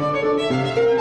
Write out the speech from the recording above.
Música